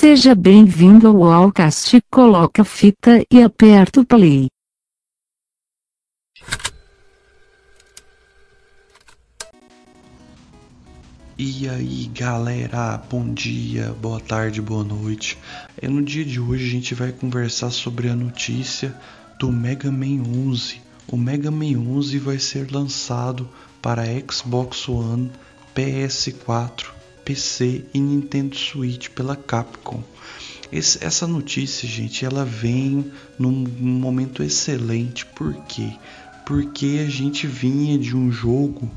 Seja bem-vindo ao Allcast. Coloca a fita e aperta o play. E aí galera, bom dia, boa tarde, boa noite. É no dia de hoje a gente vai conversar sobre a notícia do Mega Man 11. O Mega Man 11 vai ser lançado para Xbox One, PS4, PC e Nintendo Switch pela Capcom. Esse, essa notícia, gente, ela vem num, momento excelente. Por quê? Porque a gente vinha de um jogo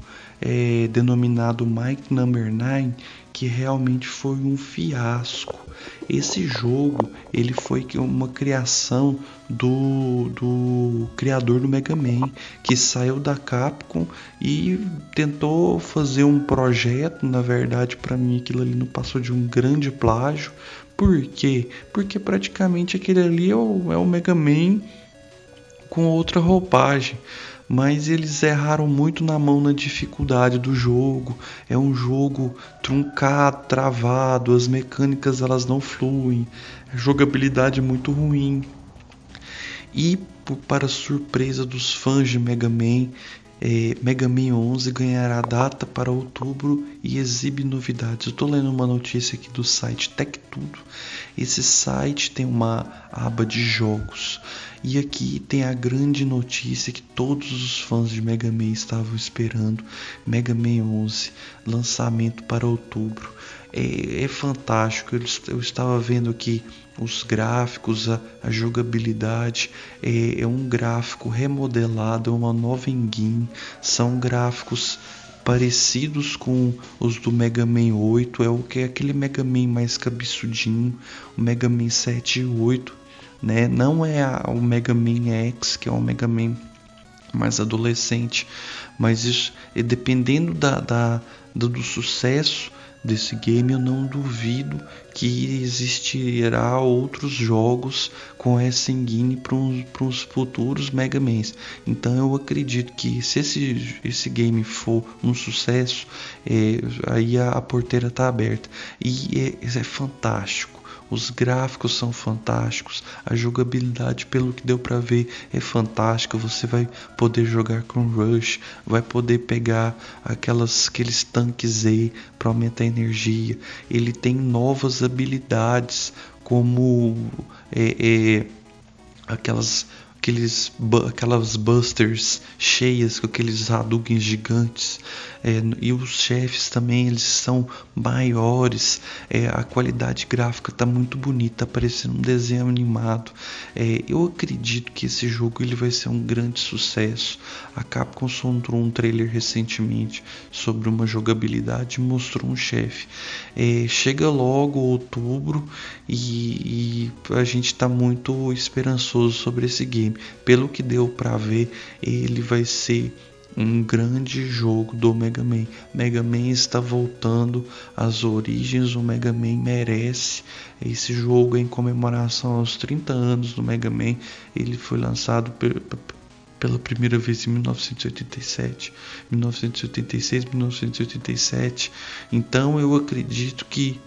é, denominado Mike Number 9 que realmente foi um fiasco. Esse jogo ele foi uma criação do, do criador do Mega Man, que saiu da Capcom e tentou fazer um projeto. Na verdade, para mim, aquilo ali não passou de um grande plágio. Por quê? Porque praticamente aquele ali é o, é o Mega Man com outra roupagem mas eles erraram muito na mão na dificuldade do jogo. É um jogo truncado, travado, as mecânicas elas não fluem, a jogabilidade é muito ruim. E para surpresa dos fãs de Mega Man, é, Mega Man 11 ganhará data para outubro e exibe novidades. Eu estou lendo uma notícia aqui do site Tech Tudo. Esse site tem uma aba de jogos e aqui tem a grande notícia que todos os fãs de Mega Man estavam esperando: Mega Man 11, lançamento para outubro. É, é fantástico. Eu, eu, estava vendo aqui os gráficos, a, a jogabilidade. É, é, um gráfico remodelado, é uma nova engine. São gráficos parecidos com os do Mega Man 8, é o que é aquele Mega Man mais cabeçudinho, o Mega Man 7 e 8 né? Não é o Mega Man X, que é o Mega Man mais adolescente, mas isso, dependendo da, da do, do sucesso desse game, eu não duvido que existirá outros jogos com essa engine para os futuros Mega Mans. Então eu acredito que se esse, esse game for um sucesso, é, aí a, a porteira está aberta. E é, é fantástico os gráficos são fantásticos, a jogabilidade, pelo que deu para ver, é fantástica. Você vai poder jogar com Rush, vai poder pegar aquelas aqueles tanques Z para aumentar a energia. Ele tem novas habilidades como é, é, aquelas aqueles, aquelas busters cheias com aqueles Hadouken gigantes é, e os chefes também eles são maiores é, a qualidade gráfica está muito bonita parecendo um desenho animado. É, eu acredito que esse jogo ele vai ser um grande sucesso. A Capcom soltou um trailer recentemente sobre uma jogabilidade e mostrou um chefe. É, chega logo outubro e, e a gente está muito esperançoso sobre esse game pelo que deu para ver, ele vai ser um grande jogo do Mega Man. Mega Man está voltando às origens, o Mega Man merece. Esse jogo em comemoração aos 30 anos do Mega Man, ele foi lançado pela primeira vez em 1987, 1986, 1987. Então eu acredito que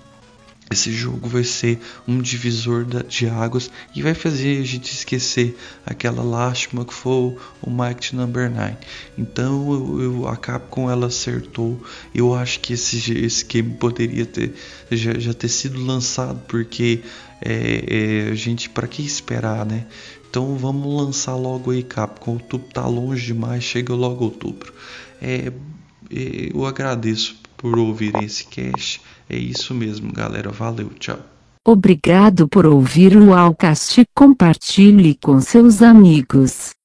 esse jogo vai ser um divisor de águas e vai fazer a gente esquecer aquela lástima que foi o Might Number 9. Então eu, eu, a Capcom ela acertou. Eu acho que esse, esse game poderia ter já, já ter sido lançado porque é, é, a gente para que esperar, né? Então vamos lançar logo aí Capcom. Outubro tá longe demais, chega logo outubro. É, é eu agradeço por ouvirem esse cast. É isso mesmo, galera. Valeu, tchau. Obrigado por ouvir o Alcast. Compartilhe com seus amigos.